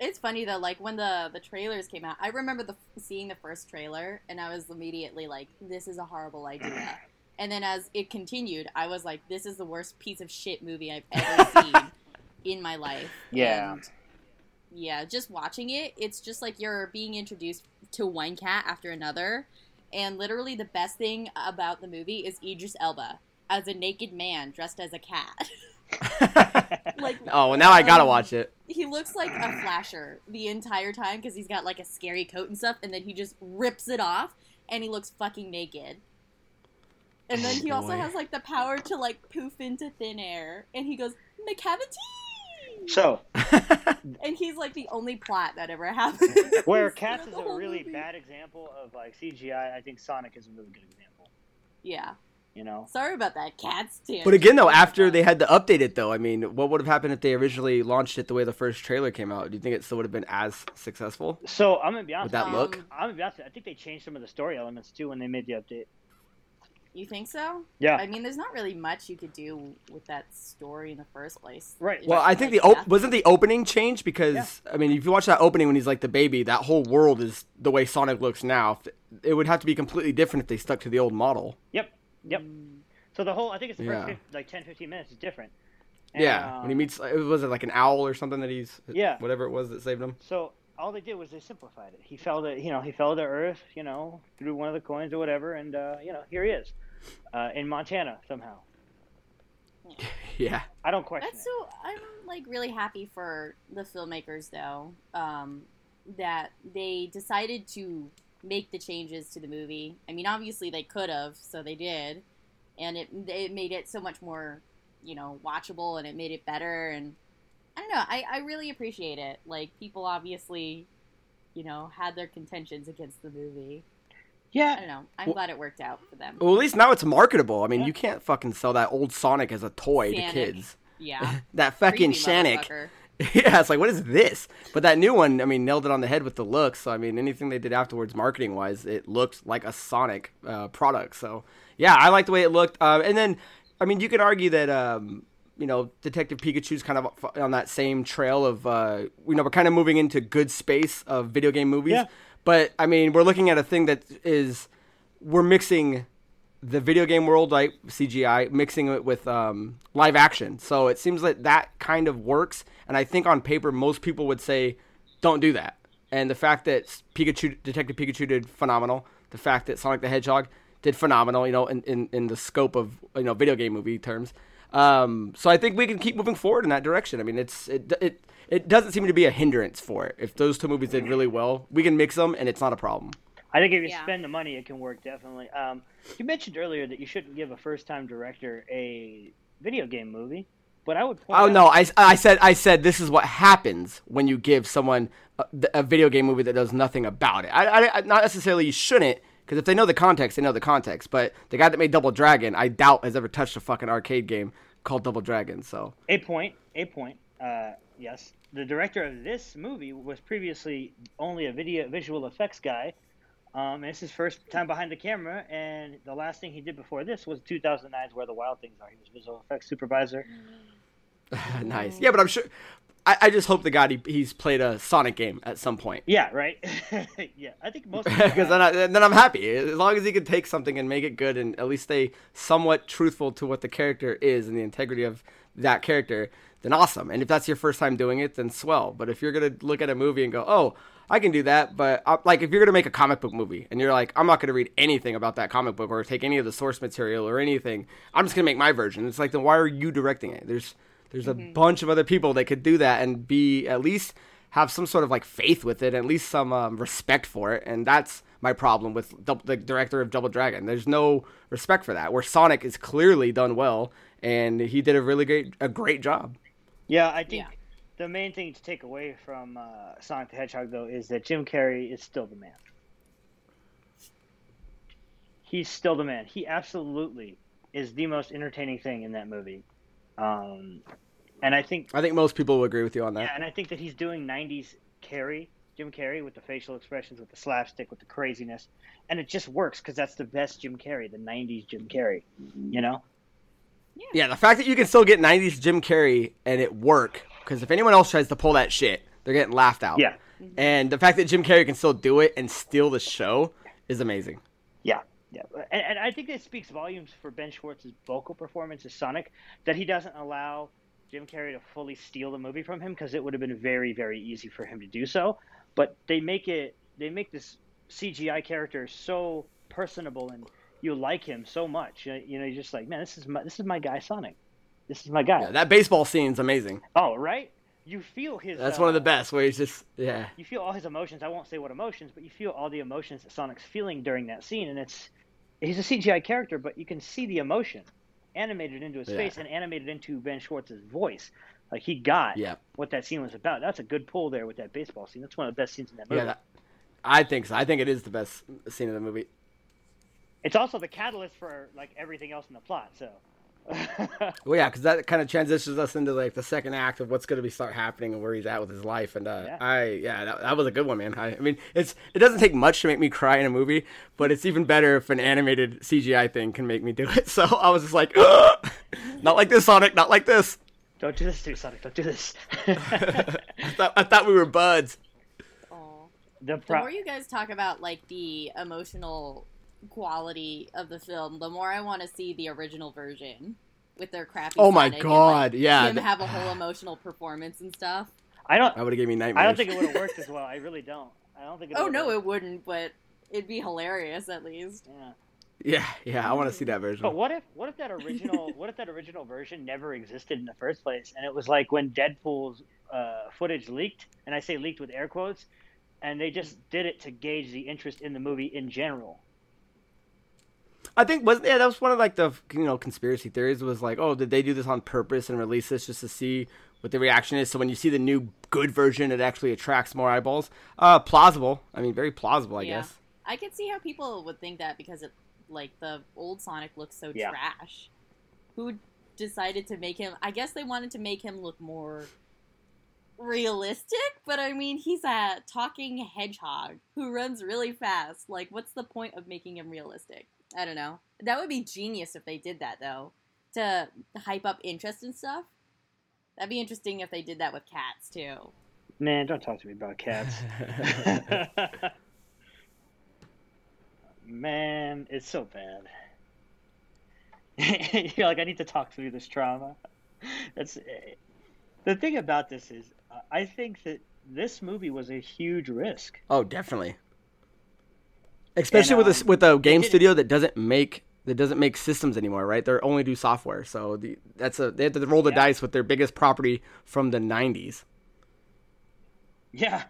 It's funny though, like when the the trailers came out, I remember the seeing the first trailer, and I was immediately like, "This is a horrible idea." And then as it continued, I was like, "This is the worst piece of shit movie I've ever seen in my life." Yeah. And yeah, just watching it, it's just like you're being introduced to one cat after another, and literally the best thing about the movie is Idris Elba as a naked man dressed as a cat. like Oh, well, now I gotta um, watch it. he looks like a flasher the entire time because he's got like a scary coat and stuff, and then he just rips it off and he looks fucking naked. And then Oh, he also has like the power to like poof into thin air, and he goes Macavity, So, and he's like the only plot that ever happened. where Cats is a really movie. bad example of like CGI, I think Sonic is a really good example. Yeah, You know, sorry about that, cats. too. But again, though, after they had to update it, though, I mean, what would have happened if they originally launched it the way the first trailer came out? Do you think it still would have been as successful? so I'm gonna be honest. With that with you. look? Um, I'm gonna be honest. I think they changed some of the story elements too when they made the update. you think so? Yeah. I mean, there's not really much you could do with that story in the first place. Right. Well, I like think the op- death. wasn't the opening change because I mean, if you watch that opening when he's like the baby, that whole world is the way Sonic looks now. It would have to be completely different if they stuck to the old model. Yep. Yep. So the whole, I think it's the first Yeah. 50, like 10, 15 minutes is different. And, yeah, when he um, meets, it was it like an owl or something that he's Yeah. whatever it was that saved him. So all they did was they simplified it. He fell to, you know, he fell to Earth, you know, threw one of the coins or whatever, and uh, you know, here he is, uh, in Montana somehow. Yeah, I don't question That's it. so. I'm like really happy for the filmmakers though, um, that they decided to make the changes to the movie. I mean, obviously they could have, so they did, and it it made it so much more, you know, watchable, and it made it better. And I don't know. I I really appreciate it. Like people obviously, you know, had their contentions against the movie. Yeah. I don't know. I'm Well- glad it worked out for them. well, at least now it's marketable. I mean, Yeah. you can't fucking sell that old Sonic as a toy to kids. Yeah. that fucking Creepy. yeah, it's like what is this? But that new one, I mean, nailed it on the head with the looks. So I mean, anything they did afterwards, marketing wise, it looked like a Sonic uh, product. So yeah, I like the way it looked. Uh, and then, I mean, you could argue that. Um, you know, Detective Pikachu's kind of on that same trail of, uh, you know, we're kind of moving into good space of video game movies. Yeah. But I mean, we're looking at a thing that is, we're mixing the video game world, like CGI, mixing it with um, live action. So it seems like that kind of works. And I think on paper, most people would say, don't do that. And the fact that Pikachu, Detective Pikachu did phenomenal. The fact that Sonic the Hedgehog did phenomenal, you know, in, in, in the scope of, you know, video game movie terms. Um, so I think we can keep moving forward in that direction. I mean, it's, it, it, it doesn't seem to be a hindrance for it. If those two movies did really well, we can mix them and it's not a problem. I think if you Yeah. spend the money, it can work definitely. Um, you mentioned earlier that you shouldn't give a first-time director a video game movie, but I would point Oh out, no, I, I said I said this is what happens when you give someone a, a video game movie that knows nothing about it. I, I, I not necessarily you shouldn't because if they know the context, they know the context. But the guy that made Double Dragon, I doubt has ever touched a fucking arcade game called Double Dragon. So a point, a point. Uh, yes, the director of this movie was previously only a video visual effects guy. Um, and it's his first time behind the camera, and the last thing he did before this was 2009's Where the Wild Things Are. He was visual effects supervisor. nice, yeah. But I'm sure. I, I just hope the God he, he's played a Sonic game at some point. Yeah, right. yeah, I think most Because then. I, then I'm happy as long as he can take something and make it good and at least stay somewhat truthful to what the character is and the integrity of that character. Then awesome. And if that's your first time doing it, then swell. But if you're gonna look at a movie and go, oh, I can do that, but uh, like if you're gonna make a comic book movie and you're like, I'm not gonna read anything about that comic book or take any of the source material or anything, I'm just gonna make my version. It's like then why are you directing it? There's there's a bunch of other people that could do that and be at least have some sort of like faith with it, at least some um, respect for it, and that's my problem with Dou- the director of Double Dragon. There's no respect for that. Where Sonic is clearly done well, and he did a really great a great job. Yeah, I think Yeah. The main thing to take away from uh, Sonic the Hedgehog, though, is that Jim Carrey is still the man. He's still the man. He absolutely is the most entertaining thing in that movie. Um, and I think, I think most people will agree with you on that. yeah, and I think that he's doing '90s Carrey, Jim Carrey, with the facial expressions, with the slapstick, with the craziness, and it just works because that's the best Jim Carrey, the '90s Jim Carrey. You know? Yeah, the fact that you can still get 90s Jim Carrey and it work, because if anyone else tries to pull that shit, they're getting laughed out. Yeah. Mm-hmm. And the fact that Jim Carrey can still do it and steal the show is amazing. Yeah, yeah, and, and I think it speaks volumes for Ben Schwartz's vocal performance as Sonic that he doesn't allow Jim Carrey to fully steal the movie from him because it would have been very, very easy for him to do so. But they make it, they make this CGI character so personable and you like him so much. You know, you know, you're just like, man, this is my, this is my guy, Sonic. This is my guy. Yeah, that baseball scene's amazing. oh, right. You feel his. That's one of the uh, best, where he's just, yeah. you feel all his emotions. I won't say what emotions, but you feel all the emotions that Sonic's feeling during that scene, and it's he's a CGI character, but you can see the emotion animated into his Yeah. face and animated into Ben Schwartz's voice. Like he got Yeah. what that scene was about. That's a good pull there with that baseball scene. That's one of the best scenes in that movie. Yeah, that, I think so. I think it is the best scene in the movie. It's also the catalyst for like everything else in the plot. So. Well, yeah, because that kind of transitions us into like the second act of what's going to be start happening and where he's at with his life. And uh, Yeah. I, yeah, that, that was a good one, man. I, I mean, it's it doesn't take much to make me cry in a movie, but it's even better if an animated CGI thing can make me do it. So I was just like, not like this, Sonic, not like this. Don't do this to me, Sonic. Don't do this. I thought I thought we were buds. Aw. the The more you guys talk about like the emotional quality of the film, the more I want to see the original version with their crappy. Oh my Sonic and, God, like, yeah, him th- have a whole emotional performance and stuff. I don't. That would have gave me nightmares. I don't think it would have worked as well. I really don't. I don't think. It Oh no, worked. it wouldn't, but it'd be hilarious at least. Yeah. Yeah, yeah, I want to see that version. But what if what if that original what if that original version never existed in the first place? And it was like when Deadpool's uh, footage leaked, and I say leaked with air quotes, and they just did it to gauge the interest in the movie in general. I think was yeah that was one of like the you know conspiracy theories was like oh did they do this on purpose and release this just to see what the reaction is so when you see the new good version it actually attracts more eyeballs uh plausible I mean very plausible I Yeah. guess I could see how people would think that because it, like the old Sonic looks so Yeah. trash. Who decided to make him? I guess they wanted to make him look more realistic, but I mean, he's a talking hedgehog who runs really fast. Like, what's the point of making him realistic? I don't know. That would be genius if they did that, though, to hype up interest and stuff. That'd be interesting if they did that with cats too. Man, don't talk to me about cats. Man, it's so bad. You're like, I need to talk through this trauma. That's eh, the thing about this is, I think that this movie was a huge risk. Oh, definitely. Especially And, with a, um, with a game studio that doesn't make that doesn't make systems anymore, right? They only do software, so the, that's a they had to roll the Yeah. dice with their biggest property from the '90s. Yeah,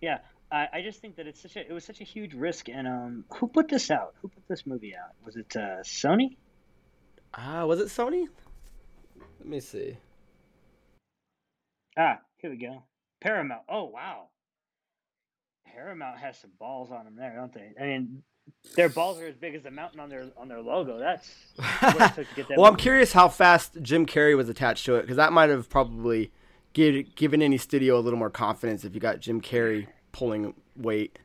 yeah. I, I just think that it's such a it was such a huge risk. And um, who put this out? Who put this movie out? Was it uh, Sony? Ah, was it Sony? Let me see. Ah, here we go. Paramount. Oh wow. Paramount has some balls on them there, don't they? I mean, their balls are as big as the mountain on their on their logo. That's what it took to get that. well, I'm curious how fast Jim Carrey was attached to it because that might have probably give, given any studio a little more confidence if you got Jim Carrey pulling weight.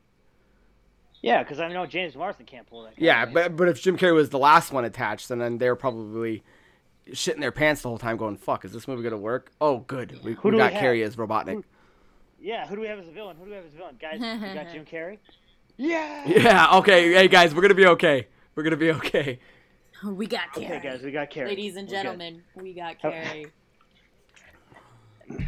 Yeah, because I know James Marsden can't pull that. Yeah, but but if Jim Carrey was the last one attached, then, then they're probably shitting their pants the whole time, going, "Fuck, is this movie gonna work?" Oh, good, we, Who we got we? Carrey as Robotnik. Yeah, who do we have as a villain? Who do we have as a villain? Guys, we got Jim Carrey. Yeah. Yeah, okay, hey guys, we're gonna be okay. We're gonna be okay. We got Carrey. Okay, guys, we got Carrey. Ladies and gentlemen, we got Oh. Carrey.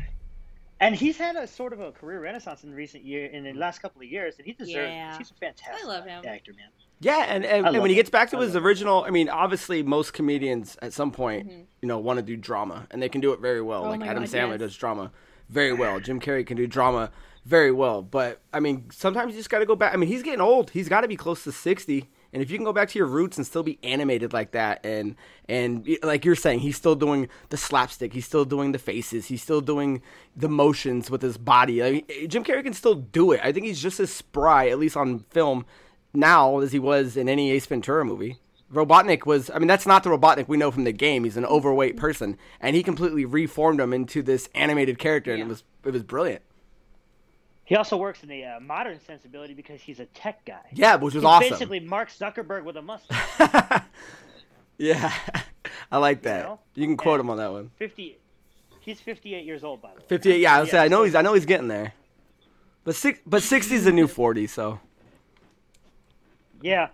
And he's had a sort of a career renaissance in recent year, in the last couple of years, and he deserves. Yeah. He's a fantastic I love him. actor, man. Yeah, and and, and when he gets back to his original, I mean, obviously most comedians at some point, Mhm. you know, want to do drama, and they can do it very well. Oh like Adam God, Sandler yes. does drama very well. Jim Carrey can do drama very well. But I mean, sometimes you just got to go back. I mean, he's getting old. He's got to be close to sixty. And if you can go back to your roots and still be animated like that, and and like you're saying, he's still doing the slapstick, he's still doing the faces, he's still doing the motions with his body. I mean, eh, Jim Carrey can still do it. I think he's just as spry, at least on film, now as he was in any Ace Ventura movie. Robotnik was, I mean, that's not the Robotnik we know from the game. He's an overweight person, and he completely reformed him into this animated character, and it was it was brilliant. He also works in the uh, modern sensibility because he's a tech guy. Yeah, which was He's awesome. basically Mark Zuckerberg with a mustache. yeah, I like that. know? You can quote And- him on that one. Fifty. He's fifty-eight years old, by the way. Fifty-eight. Yeah, I was Yeah, say I know he's I know he's getting there. But six, but sixty is the new forty. So Yeah,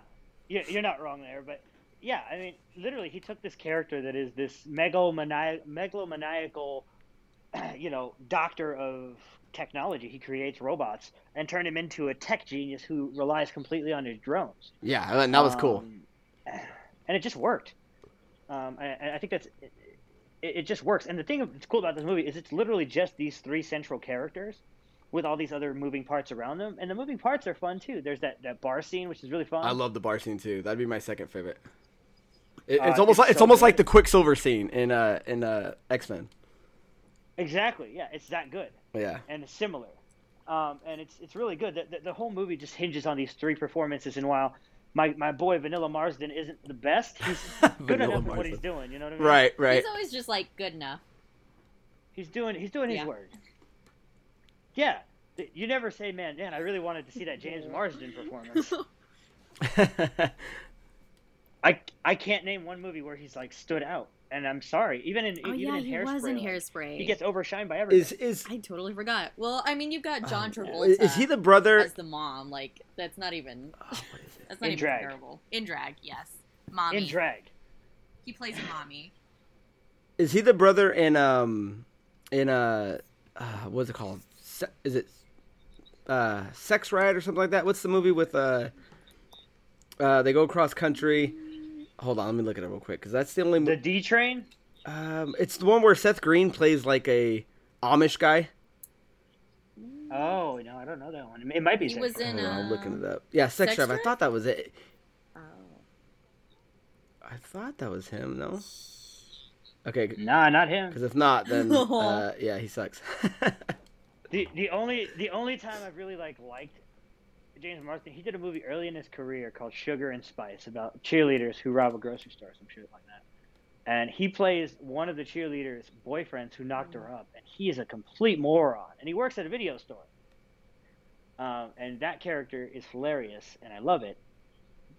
you- you're not wrong there, but yeah, I mean, literally, he took this character that is this megalomani- megalomaniacal, you know, doctor of technology. He creates robots and turned him into a tech genius who relies completely on his drones. yeah, and that was cool. Um, and it just worked. Um, I, I think that's it, it just works. And the thing that's cool about this movie is it's literally just these three central characters with all these other moving parts around them. And the moving parts are fun too. There's that, that bar scene which is really fun. I love the bar scene too. That'd be my second favorite. It, Uh, it's almost it's like it's almost good. like the Quicksilver scene in uh in uh X Men. Exactly. Yeah, it's that good Yeah. and it's similar. Um, and it's it's really good. The, the, the whole movie just hinges on these three performances. And while my, my boy Vanilla Marsden isn't the best, he's good Vanilla enough at what he's doing. You know what I mean? Right, right. He's always just like good enough. He's doing he's doing his Yeah. work. Yeah. You never say, man, man, I really wanted to see that James Marsden performance. I I can't name one movie where he's like stood out. And I'm sorry, even in Oh even yeah, in he Hairspray, was in like, Hairspray. he gets overshined by everything. is is I totally forgot. Well, I mean, you've got John um, Travolta. is he the brother? as the mom? Like that's not even. Oh, what is it? That's not In even drag. comparable. In drag, yes. Mommy. in drag. He plays a mommy. Is he the brother in um in uh, uh what's it called? Se- is it uh Sex Riot or something like that? What's the movie with uh uh they go across country? Hold on, let me look at it real quick because that's the only. The D Train. um, it's the one where Seth Green plays like a Amish guy. Oh no, I don't know that one. It might be. He Sex was in, Hold on, I'm looking it up. Yeah, Sex, Sex Drive. I thought that was it. Oh. I thought that was him. No. Okay, Nah, not him. because if not, then uh, yeah, he sucks. The the only the only time I've really like liked James Marsden, he did a movie early in his career called Sugar and Spice about cheerleaders who rob a grocery store, or some shit like that. and he plays one of the cheerleaders' boyfriends who knocked her up, and he is a complete moron, and he works at a video store. Um, and that character is hilarious, and I love it.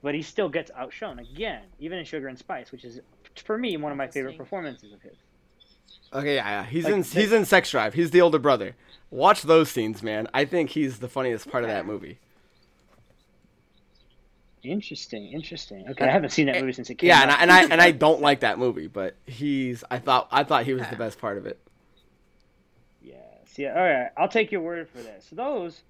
But he still gets outshone again, even in Sugar and Spice, which is for me one of my favorite performances of his. Okay, yeah, yeah. He's Like, in they- he's in Sex Drive. He's the older brother. Watch those scenes, man. I think he's the funniest part of that movie. Interesting, interesting. Okay, I haven't seen that eh, movie since it came Yeah, out. and I, and I and I don't like that movie, but he's I thought I thought he was the best part of it. Yes. Yeah. All right. I'll take your word for this. So those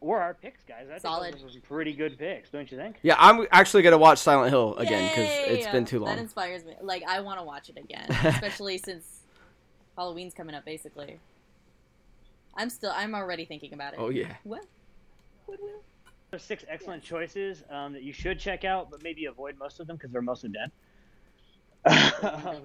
were our picks, guys. I Solid. think those were some pretty good picks, don't you think? Yeah, I'm actually gonna watch Silent Hill again because it's been too long. That inspires me. Like I want to watch it again, especially since Halloween's coming up. Basically, I'm still. I'm already thinking about it. Oh yeah. What? What will? There's six excellent choices um, that you should check out, but maybe avoid most of them because they're mostly dead.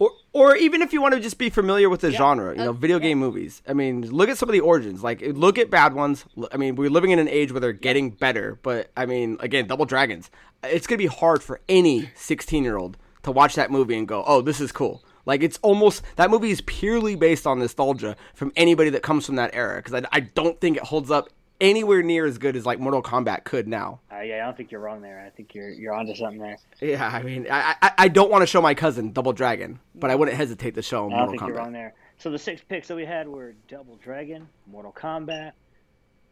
Or, or even if you want to just be familiar with the Yeah. genre, you know, Uh, video game movies. I mean, look at some of the origins. Like, look at bad ones. I mean, we're living in an age where they're getting better, but I mean, again, Double Dragons. It's gonna be hard for any 16 year old to watch that movie and go, "Oh, this is cool." Like, it's almost that movie is purely based on nostalgia from anybody that comes from that era. Because I, I don't think it holds up anywhere near as good as like Mortal Kombat could now. Uh, yeah, I don't think you're wrong there. I think you're you're onto something there. Yeah, I mean, I I, I don't want to show my cousin Double Dragon, but I wouldn't hesitate to show him I don't Mortal think you're wrong there. So the six picks that we had were Double Dragon, Mortal Kombat,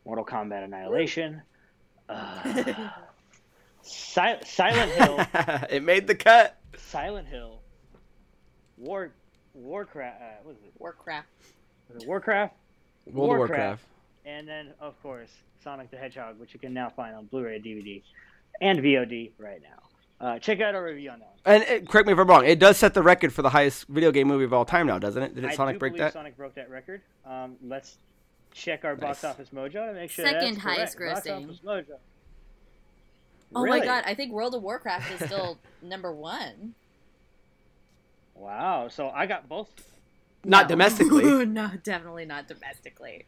Mortal Kombat Annihilation, uh, Sil- Silent Hill, it made the cut. Silent Hill, War Warcraft. Uh, what is it? Warcraft. Was it Warcraft? World of Warcraft. And then of course Sonic the Hedgehog, which you can now find on Blu-ray, DVD, and VOD right now. Uh, check out our review on that. One. And it, correct me if I'm wrong. It does set the record for the highest video game movie of all time now, doesn't it? Did it I Sonic do break believe that? Sonic broke that record. Um, let's check our box office mojo to make sure Second that's highest correct. Box grossing. office mojo. Oh Really? my god! I think World of Warcraft is still number one. Wow. So I got both. Not No. domestically. no, definitely not domestically.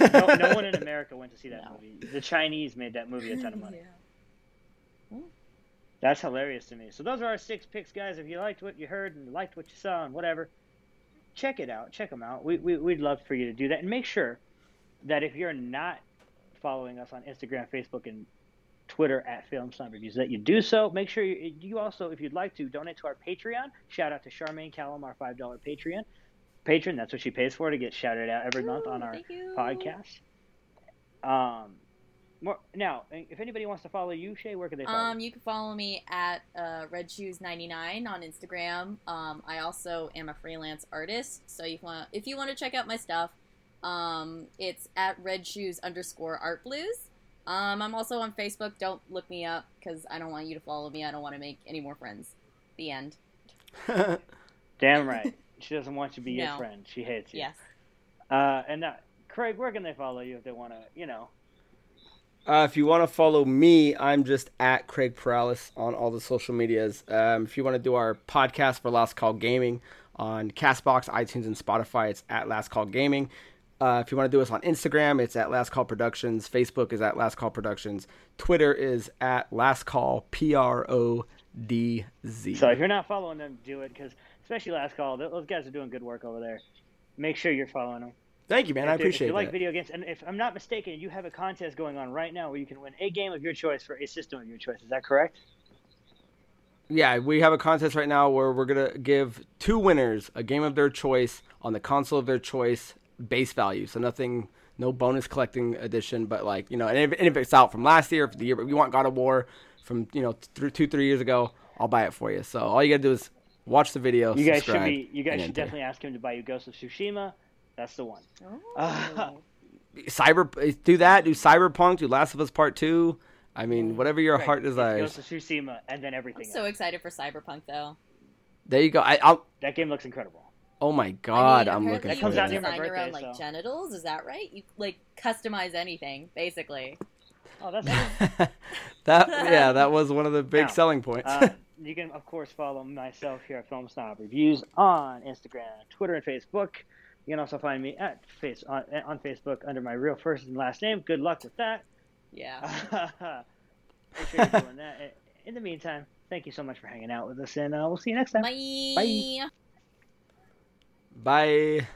No, no one in America went to see that No. movie. The Chinese made that movie a ton of money. Yeah. Hmm. That's hilarious to me. So those are our six picks, guys. If you liked what you heard and liked what you saw and whatever, check it out. Check them out. We, we we'd love for you to do that and make sure that if you're not following us on Instagram, Facebook, and Twitter at Film Snob Reviews, that you do so. Make sure you, you also, if you'd like to, donate to our Patreon. Shout out to Charmaine Callum, our five dollar Patreon patron. That's what she pays for to get shouted out every month on our podcast. Um, more now, if anybody wants to follow you, Shay, where can they follow? Um, you can follow me at uh, redshoes99 on Instagram. Um, I also am a freelance artist, so you want if you want to check out my stuff, um, it's at redshoes underscore art blues. Um, I'm also on Facebook. Don't look me up because I don't want you to follow me. I don't want to make any more friends. The end. Damn right. She doesn't want you to be your friend. She hates you. Yes. Uh, and now, Craig, where can they follow you if they want to, you know? Uh, if you want to follow me, I'm just at Craig Paralis on all the social medias. Um, if you want to do our podcast for Last Call Gaming on Castbox, iTunes, and Spotify, it's at Last Call Gaming. Uh, if you want to do us on Instagram, it's at Last Call Productions. Facebook is at Last Call Productions. Twitter is at Last Call P R O D Z. So if you're not following them, do it because, especially Last Call, those guys are doing good work over there. Make sure you're following them. Thank you, man. I If they- If appreciate you like video games, and if I'm not mistaken, you have a contest going on right now where you can win a game of your choice for a system of your choice. Is that correct? Yeah, we have a contest right now where we're gonna give two winners a game of their choice on the console of their choice base value. So nothing, no bonus collecting edition, but like you know, and if, and if it's out from last year, if the year, if you want God of War from you know th- two three years ago, I'll buy it for you. So all you gotta do is watch the video. You guys should be. You guys should enter. definitely ask him to buy you Ghost of Tsushima. That's the one. Oh. cyber do that. Do Cyberpunk. Do Last of Us Part Two. I mean, whatever your Right. heart It's desires. Ghost of Tsushima, and then everything. I'm everything. so else. excited for Cyberpunk though. There you go. I, I'll. That game looks incredible. Oh my God, I I'm mean, looking apparently comes you out can near my design your own birthday, like so- genitals. Is that right? You like customize anything basically. Oh, that's. that yeah, that was one of the big Now, selling points. Uh, you can, of course, follow myself here at Film Snob Reviews on Instagram, Twitter, and Facebook. You can also find me at face on, on Facebook under my real first and last name. Good luck with that. Yeah. Make sure you're doing that. In the meantime, thank you so much for hanging out with us, and uh, we'll see you next time. Bye. Bye.